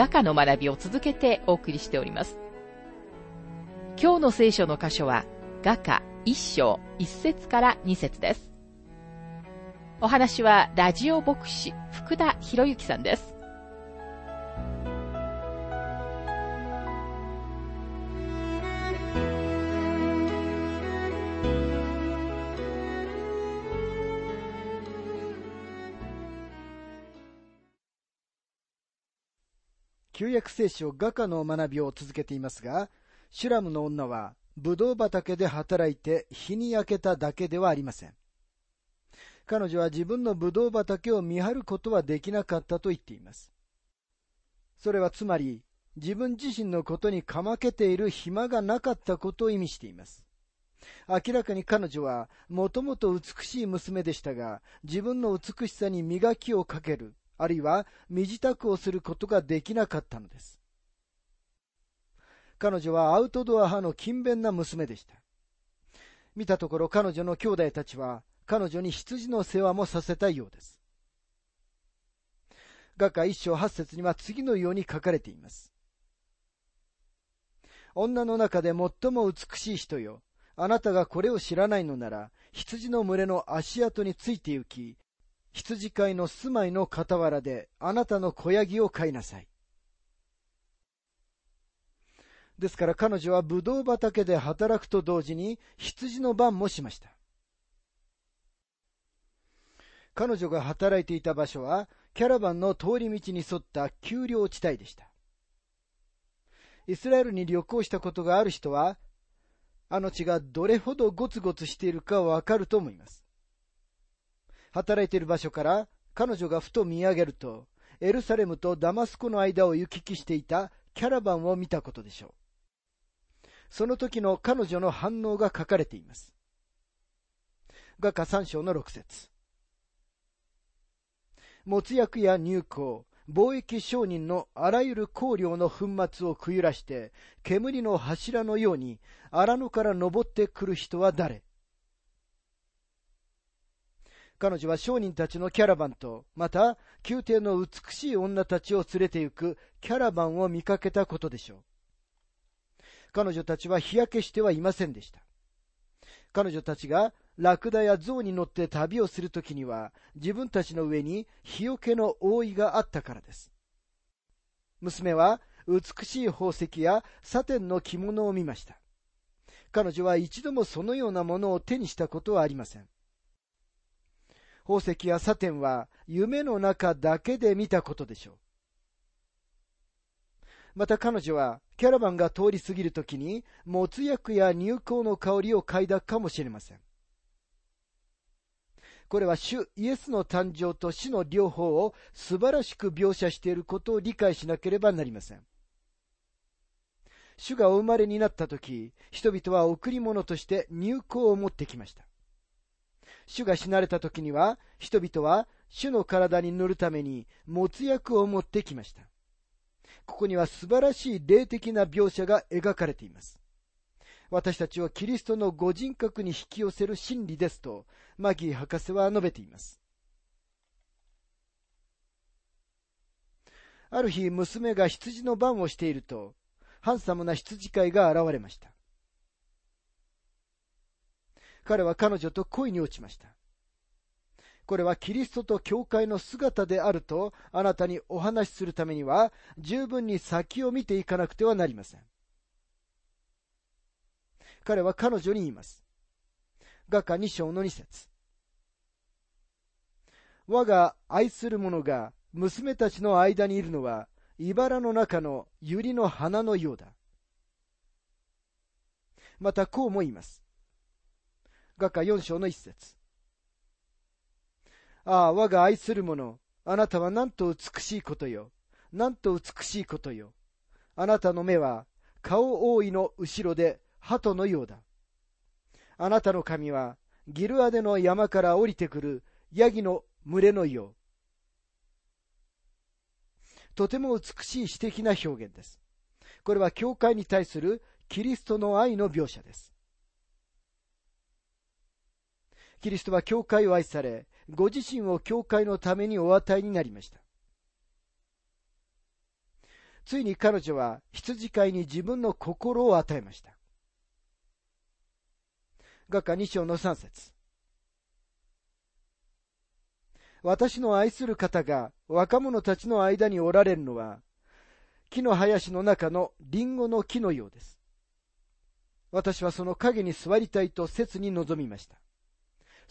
画家の学びを続けてお送りしております。今日の聖書の箇所は画家一章一節から二節です。お話はラジオ牧師福田博之さんです。旧約聖書画家の学びを続けていますが、シュラムの女は、ブドウ畑で働いて日に焼けただけではありません。彼女は自分のブドウ畑を見張ることはできなかったと言っています。それはつまり、自分自身のことにかまけている暇がなかったことを意味しています。明らかに彼女はもともと美しい娘でしたが、自分の美しさに磨きをかける、あるいは身支度をすることができなかったのです。彼女はアウトドア派の勤勉な娘でした。見たところ彼女の兄弟たちは彼女に羊の世話もさせたようです。画家一章八節には次のように書かれています。女の中で最も美しい人よ。あなたがこれを知らないのなら、羊の群れの足跡について行き、羊飼いの住まいの傍らであなたの小ヤギを飼いなさい。ですから彼女はブドウ畑で働くと同時に羊の番もしました。彼女が働いていた場所はキャラバンの通り道に沿った丘陵地帯でした。イスラエルに旅行したことがある人は、あの地がどれほどゴツゴツしているかわかると思います。働いている場所から彼女がふと見上げると、エルサレムとダマスコの間を行き来していたキャラバンを見たことでしょう。その時の彼女の反応が書かれています。画家三章の六節没薬や入港、貿易商人のあらゆる香料の粉末をくゆらして、煙の柱のように荒野から登ってくる人は誰？彼女は商人たちのキャラバンと、また、宮廷の美しい女たちを連れて行くキャラバンを見かけたことでしょう。彼女たちは日焼けしてはいませんでした。彼女たちがラクダや象に乗って旅をするときには、自分たちの上に日よけの覆いがあったからです。娘は美しい宝石やサテンの着物を見ました。彼女は一度もそのようなものを手にしたことはありません。宝石やサテンは夢の中だけで見たことでしょう。また彼女はキャラバンが通り過ぎるときに、もつ薬や入香の香りを嗅いだかもしれません。これは主イエスの誕生と死の両方を素晴らしく描写していることを理解しなければなりません。主がお生まれになったとき、人々は贈り物として入香を持ってきました。主が死なれた時には、人々は主の体に塗るために、もつ薬を持ってきました。ここには素晴らしい霊的な描写が描かれています。私たちをキリストのご人格に引き寄せる真理ですと、マギー博士は述べています。ある日、娘が羊の番をしていると、ハンサムな羊飼いが現れました。彼は彼女と恋に落ちました。これはキリストと教会の姿であるとあなたにお話しするためには十分に先を見ていかなくてはなりません。彼は彼女に言います。画家二章の二節我が愛する者が娘たちの間にいるのは茨の中の百合の花のようだ。またこうも言います。画家4章の一節ああ、我が愛する者、あなたはなんと美しいことよ。なんと美しいことよ。あなたの目は、顔覆いの後ろで鳩のようだ。あなたの神はギルアデの山から降りてくるヤギの群れのよう。とても美しい詩的な表現です。これは教会に対するキリストの愛の描写です。キリストは教会を愛され、ご自身を教会のためにお与えになりました。ついに彼女は羊飼いに自分の心を与えました。画家2章の3節私の愛する方が若者たちの間におられるのは、木の林の中のリンゴの木のようです。私はその影に座りたいと切に望みました。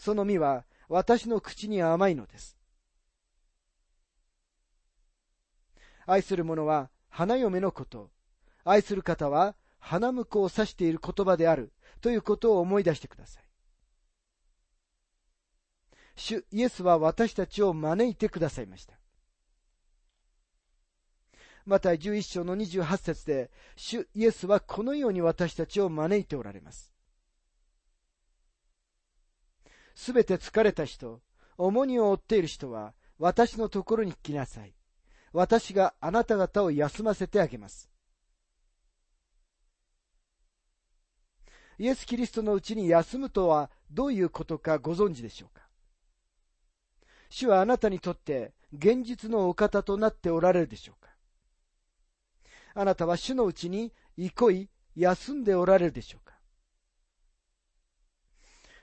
その実は私の口に甘いのです。愛する者は花嫁のこと、愛する方は花婿を指している言葉であるということを思い出してください。主イエスは私たちを招いてくださいました。また11章の28節で、主イエスはこのように私たちを招いておられます。すべて疲れた人、重荷を負っている人は、私のところに来なさい。私があなた方を休ませてあげます。イエス・キリストのうちに休むとはどういうことかご存知でしょうか？主はあなたにとって現実のお方となっておられるでしょうか？あなたは主のうちに憩い、休んでおられるでしょうか？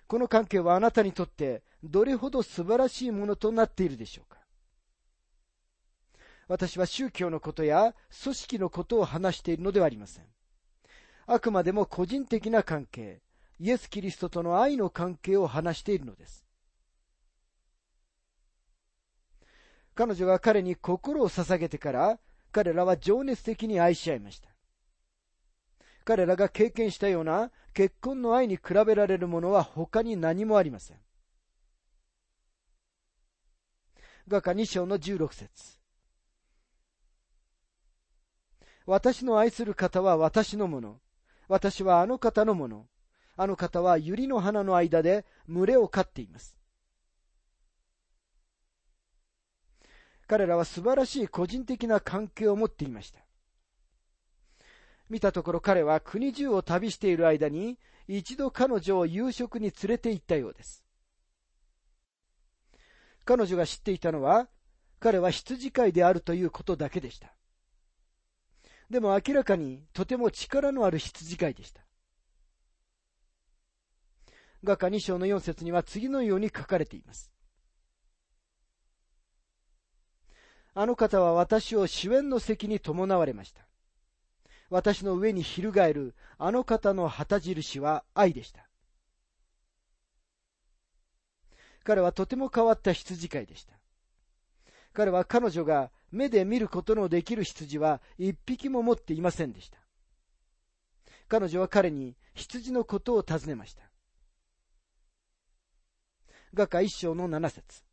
この関係はあなたにとってどれほど素晴らしいものとなっているでしょうか私は宗教のことや組織のことを話しているのではありません。あくまでも個人的な関係、イエス・キリストとの愛の関係を話しているのです。彼女が彼に心を捧げてから、彼らは情熱的に愛し合いました。彼らが経験したような結婚の愛に比べられるものは他に何もありません。画家2章の16節私の愛する方は私のもの。私はあの方のもの。あの方は百合の花の間で群れを飼っています。彼らは素晴らしい個人的な関係を持っていました。見たところ彼は国中を旅している間に一度彼女を夕食に連れて行ったようです。彼女が知っていたのは彼は羊飼いであるということだけでした。でも明らかにとても力のある羊飼いでした。画家2章の4節には次のように書かれています。あの方は私を主演の席に伴われました。私の上に翻るあの方の旗印は愛でした。彼はとても変わった羊飼いでした。彼は彼女が目で見ることのできる羊は一匹も持っていませんでした。彼女は彼に羊のことを尋ねました。画家一章の七節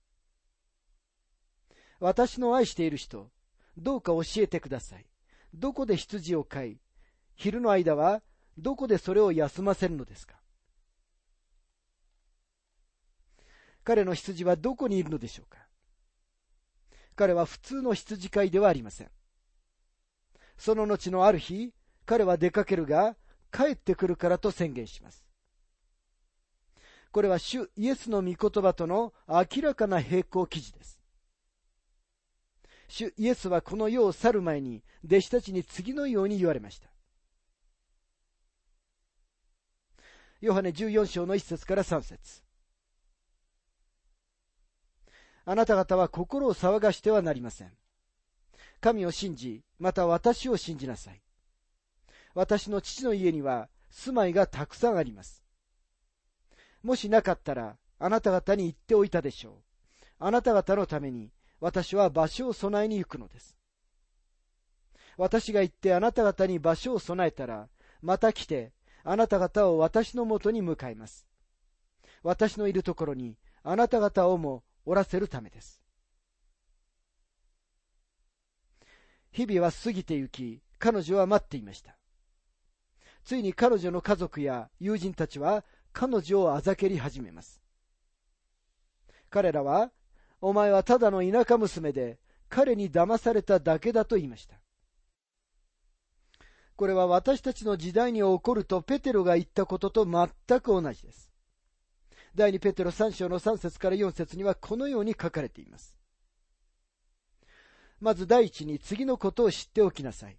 私の愛している人、どうか教えてください。どこで羊を飼い、昼の間はどこでそれを休ませるのですか？彼の羊はどこにいるのでしょうか？彼は普通の羊飼いではありません。その後のある日、彼は出かけるが、帰ってくるからと宣言します。これは主イエスの御言葉との明らかな並行記事です。主イエスはこの世を去る前に弟子たちに次のように言われました。ヨハネ14章の1節から3節あなた方は心を騒がしてはなりません。神を信じ、また私を信じなさい。私の父の家には住まいがたくさんあります。もしなかったら、あなた方に言っておいたでしょう。あなた方のために、私は場所を備えに行くのです。私が行ってあなた方に場所を備えたら、また来て、あなた方を私のもとに向かいます。私のいるところに、あなた方をもおらせるためです。日々は過ぎて行き、彼女は待っていました。ついに彼女の家族や友人たちは彼女をあざけり始めます。彼らは、お前はただの田舎娘で、彼に騙されただけだと言いました。これは私たちの時代に起こるとペテロが言ったことと全く同じです。第2ペテロ3章の3節から4節にはこのように書かれています。まず第一に次のことを知っておきなさい。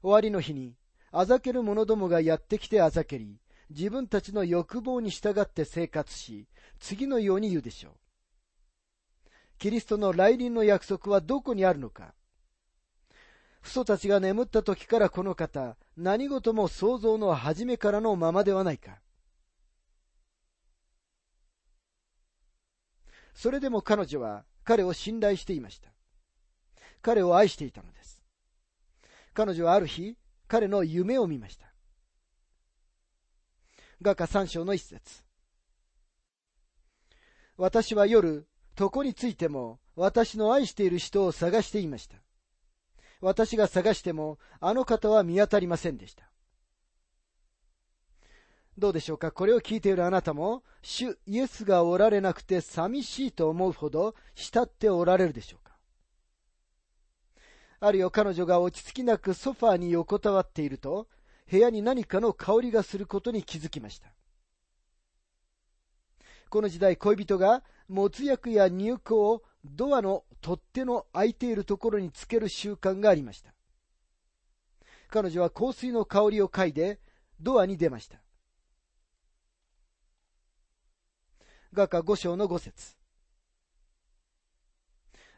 終わりの日に、あざける者どもがやってきてあざけり、自分たちの欲望に従って生活し、次のように言うでしょう。キリストの来臨の約束はどこにあるのか父祖たちが眠った時からこの方、何事も想像の初めからのままではないか。それでも彼女は彼を信頼していました。彼を愛していたのです。彼女はある日、彼の夢を見ました。画家三章の一節。私は夜、床についても私の愛している人を探していました。私が探してもあの方は見当たりませんでした。どうでしょうか？これを聞いているあなたも、主イエスがおられなくて寂しいと思うほど慕っておられるでしょうか？あるよ彼女が落ち着きなくソファーに横たわっていると、部屋に何かの香りがすることに気づきました。この時代恋人がもつ薬や入香をドアの取っ手の空いているところにつける習慣がありました。彼女は香水の香りを嗅いでドアに出ました。画家五章の五節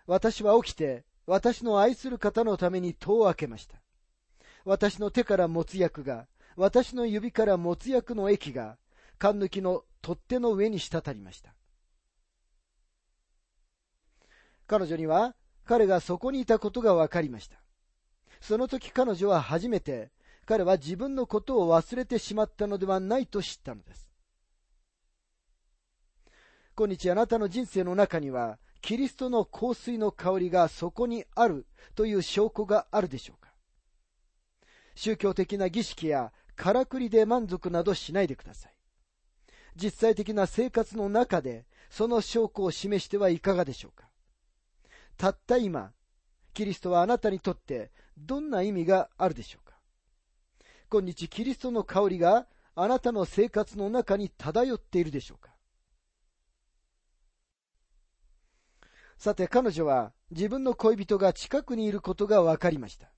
私は起きて、私の愛する方のために戸を開けました。私の手から持つ薬が、私の指から持つ薬の液が、缶抜きの取っ手の上に滴りました。彼女には、彼がそこにいたことが分かりました。その時彼女は初めて、彼は自分のことを忘れてしまったのではないと知ったのです。今日あなたの人生の中には、キリストの香水の香りがそこにあるという証拠があるでしょうか宗教的な儀式やからくりで満足などしないでください。実際的な生活の中でその証拠を示してはいかがでしょうかたった今、キリストはあなたにとってどんな意味があるでしょうか今日キリストの香りがあなたの生活の中に漂っているでしょうかさて彼女は自分の恋人が近くにいることが分かりました。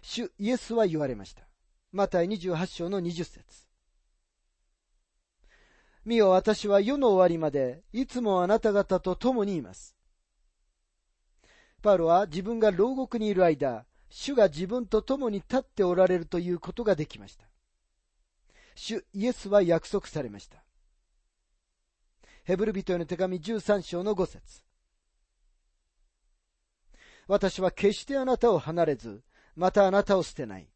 主イエスは言われました。マタイ28章の20節見よ私は世の終わりまでいつもあなた方と共にいます。パウロは自分が牢獄にいる間、主が自分と共に立っておられるということができました。主イエスは約束されました。ヘブル人への手紙13章の5節私は決してあなたを離れず、またあなたを捨てない。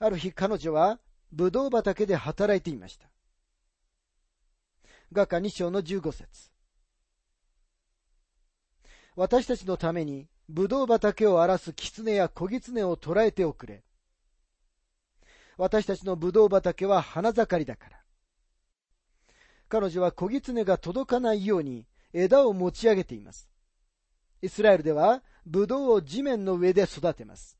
ある日彼女は、ブドウ畑で働いていました。画家2章の15節私たちのために、ブドウ畑を荒らす狐や小狐を捕らえておくれ。私たちのブドウ畑は花盛りだから。彼女は小狐が届かないように枝を持ち上げています。イスラエルでは、ブドウを地面の上で育てます。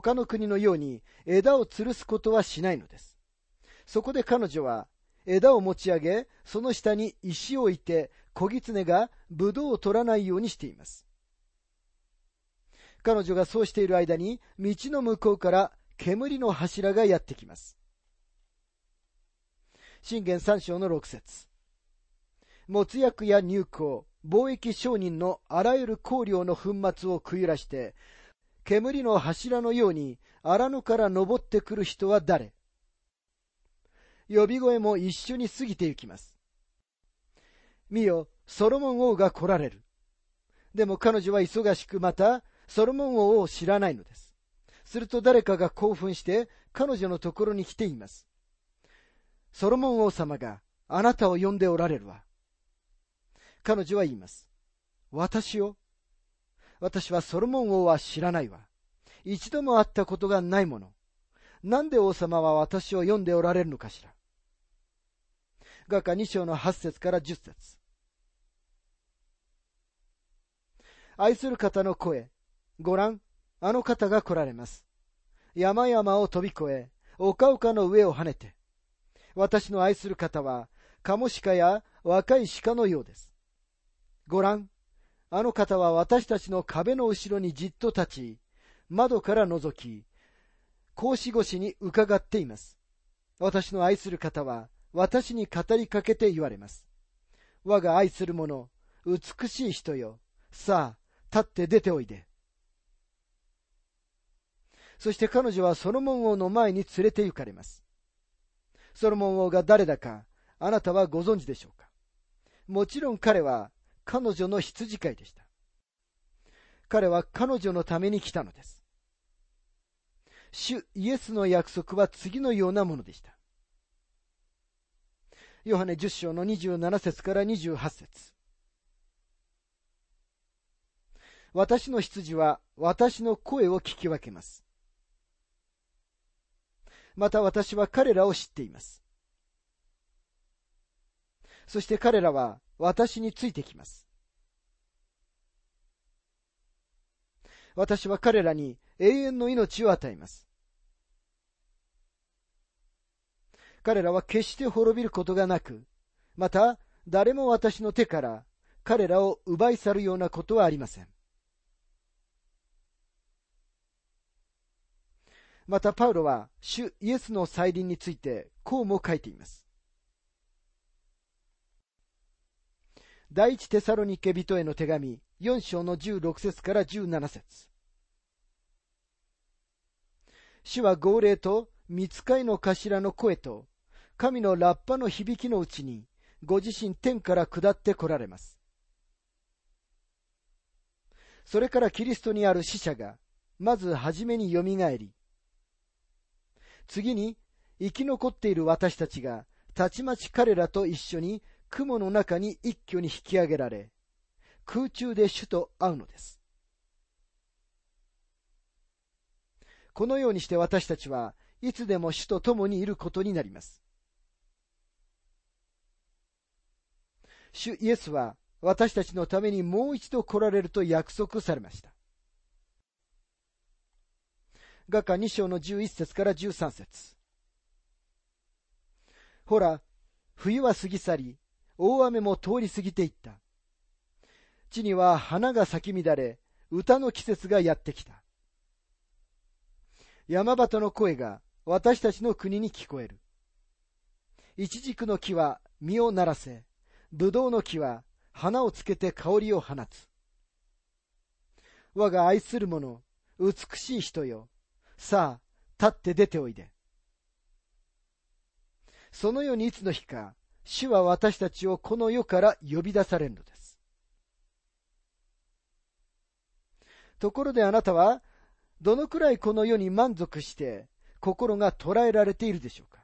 他の国のように枝を吊るすことはしないのです。そこで彼女は枝を持ち上げ、その下に石を置いて、小狐がブドウを取らないようにしています。彼女がそうしている間に、道の向こうから煙の柱がやってきます。信玄三章の六節没薬や入香、貿易商人のあらゆる香料の粉末をくゆらして、煙の柱のように荒野から登ってくる人は誰？呼び声も一緒に過ぎて行きます。見よ、ソロモン王が来られる。でも彼女は忙しくまた、ソロモン王を知らないのです。すると誰かが興奮して彼女のところに来ています。ソロモン王様があなたを呼んでおられるわ。彼女は言います。私を私はソロモン王は知らないわ。一度も会ったことがないもの。なんで王様は私を読んでおられるのかしら。画家2章の8節から10節愛する方の声。ご覧、あの方が来られます。山々を飛び越え、丘々の上を跳ねて。私の愛する方は、カモシカや若い鹿のようです。ご覧、あの方は私たちの壁の後ろにじっと立ち、窓から覗き、格子越しに伺っています。私の愛する方は、私に語りかけて言われます。我が愛する者、美しい人よ。さあ、立って出ておいで。そして彼女はソロモン王の前に連れて行かれます。ソロモン王が誰だか、あなたはご存知でしょうか？もちろん彼は彼女の羊飼いでした。彼は彼女のために来たのです。主イエスの約束は次のようなものでした。ヨハネ10章の27節から28節私の羊は私の声を聞き分けます。また私は彼らを知っています。そして彼らは私についてきます。私は彼らに永遠の命を与えます。彼らは決して滅びることがなく、また誰も私の手から彼らを奪い去るようなことはありません。またパウロは主イエスの再臨についてこうも書いています。第一テサロニケ人への手紙4章の16節から17節主は号令と見つかいの頭の声と神のラッパの響きのうちにご自身天から下って来られます。それからキリストにある死者がまず初めによみがえり、次に生き残っている私たちがたちまち彼らと一緒に雲の中に一挙に引き上げられ、空中で主と会うのです。このようにして私たちはいつでも主と共にいることになります。主イエスは私たちのためにもう一度来られると約束されました。画家2章の11節から13節ほら、冬は過ぎ去り、大雨も通り過ぎていった。地には花が咲き乱れ、歌の季節がやってきた。山端の声が私たちの国に聞こえる。イチジクの木は実をならせ、ブドウの木は花をつけて香りを放つ。我が愛する者、美しい人よ。さあ、立って出ておいで。そのようにいつの日か、主は私たちをこの世から呼び出されるのです。ところであなたは、どのくらいこの世に満足して、心が捉えられているでしょうか？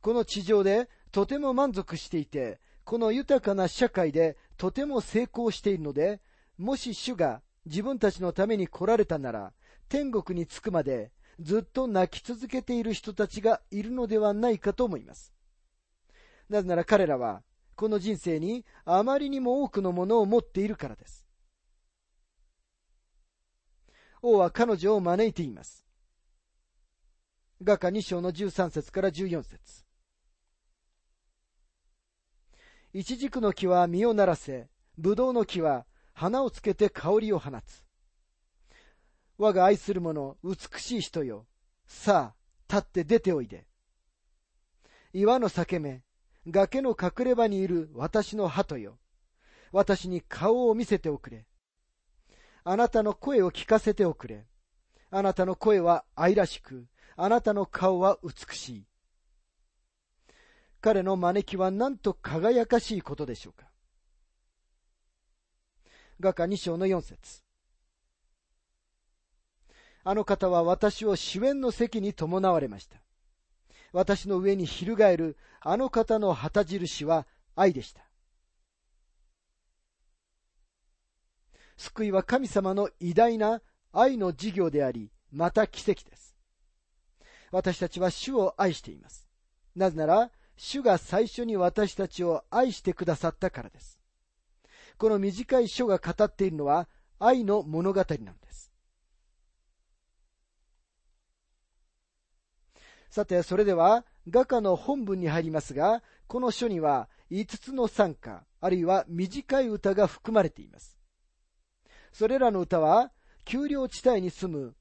この地上でとても満足していて、この豊かな社会でとても成功しているので、もし主が自分たちのために来られたなら、天国に着くまでずっと泣き続けている人たちがいるのではないかと思います。なぜなら彼らは、この人生にあまりにも多くのものを持っているからです。王は彼女を招いています。画家2章の13節から14節イチジクの木は実をならせ、ブドウの木は花をつけて香りを放つ。我が愛する者、美しい人よ。さあ、立って出ておいで。岩の裂け目、崖の隠れ場にいる私の鳩よ。私に顔を見せておくれ。あなたの声を聞かせておくれ。あなたの声は愛らしく、あなたの顔は美しい。彼の招きはなんと輝かしいことでしょうか。画家2章の4節あの方は私を主演の席に伴われました。私の上に翻るあの方の旗印は愛でした。救いは神様の偉大な愛の事業であり、また奇跡です。私たちは主を愛しています。なぜなら、主が最初に私たちを愛してくださったからです。この短い書が語っているのは愛の物語なのです。さて、それでは、画家の本文に入りますが、この書には5つの賛歌、あるいは短い歌が含まれています。それらの歌は、丘陵地帯に住む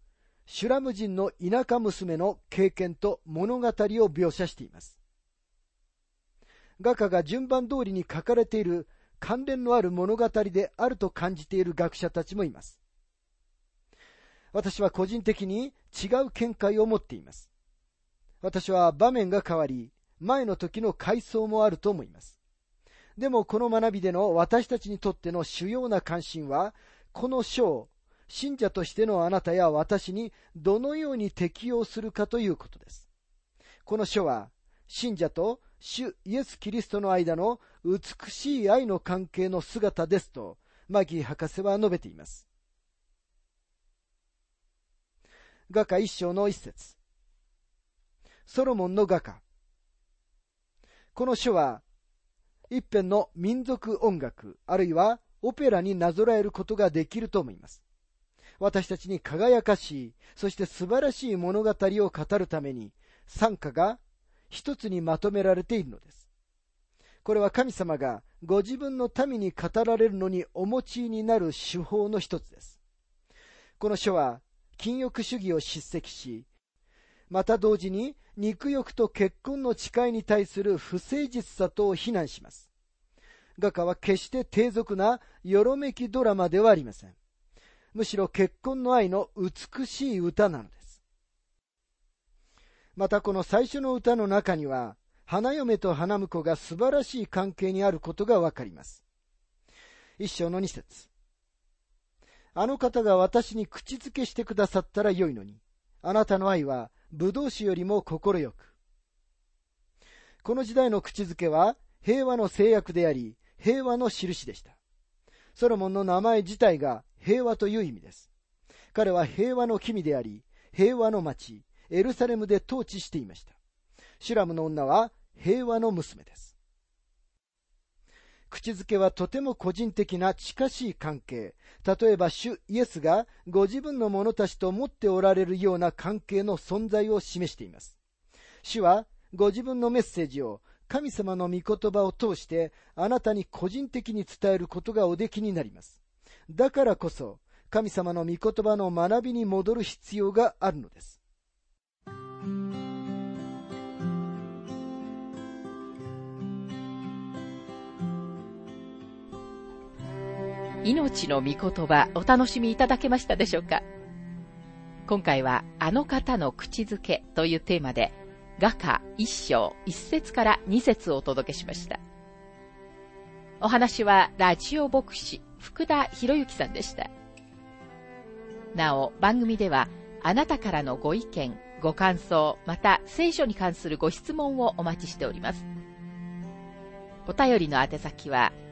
シュラム人の田舎娘の経験と物語を描写しています。画家が順番通りに書かれている関連のある物語であると感じている学者たちもいます。私は個人的に違う見解を持っています。私は場面が変わり、前の時の階層もあると思います。でもこの学びでの私たちにとっての主要な関心は、この書を信者としてのあなたや私にどのように適用するかということです。この書は、信者と主イエス・キリストの間の美しい愛の関係の姿ですと、マギー博士は述べています。画家一章の一節。ソロモンの画家。この書は、一辺の民族音楽、あるいはオペラになぞらえることができると思います。私たちに輝かしい、そして素晴らしい物語を語るために、賛歌が一つにまとめられているのです。これは神様がご自分の民に語られるのにお持ちになる手法の一つです。この書は、禁欲主義を叱責し、また同時に肉欲と結婚の誓いに対する不誠実さと非難します。画家は決して低俗なよろめきドラマではありません。むしろ結婚の愛の美しい歌なのです。またこの最初の歌の中には、花嫁と花婿が素晴らしい関係にあることがわかります。一章の二節あの方が私に口づけしてくださったらよいのに、あなたの愛は武道酒よりも心よく。この時代の口づけは平和の制約であり、平和の印でした。ソロモンの名前自体が平和という意味です。彼は平和の君であり、平和の町、エルサレムで統治していました。シュラムの女は平和の娘です。口づけはとても個人的な近しい関係。例えば主イエスがご自分の者たちと持っておられるような関係の存在を示しています。主はご自分のメッセージを神様の御言葉を通してあなたに個人的に伝えることがおできになります。だからこそ神様の御言葉の学びに戻る必要があるのです。命の御言葉お楽しみいただけましたでしょうか？今回はあの方の口づけというテーマで画家一章一節から二節をお届けしました。お話はラジオ牧師福田博之さんでした。なお、番組ではあなたからのご意見、ご感想、また聖書に関するご質問をお待ちしております。お便りの宛先は、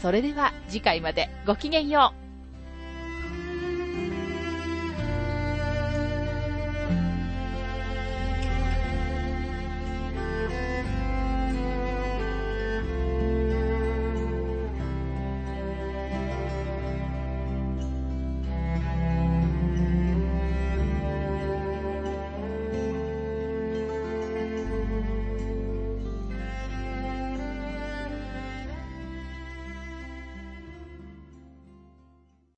それでは次回までごきげんよう。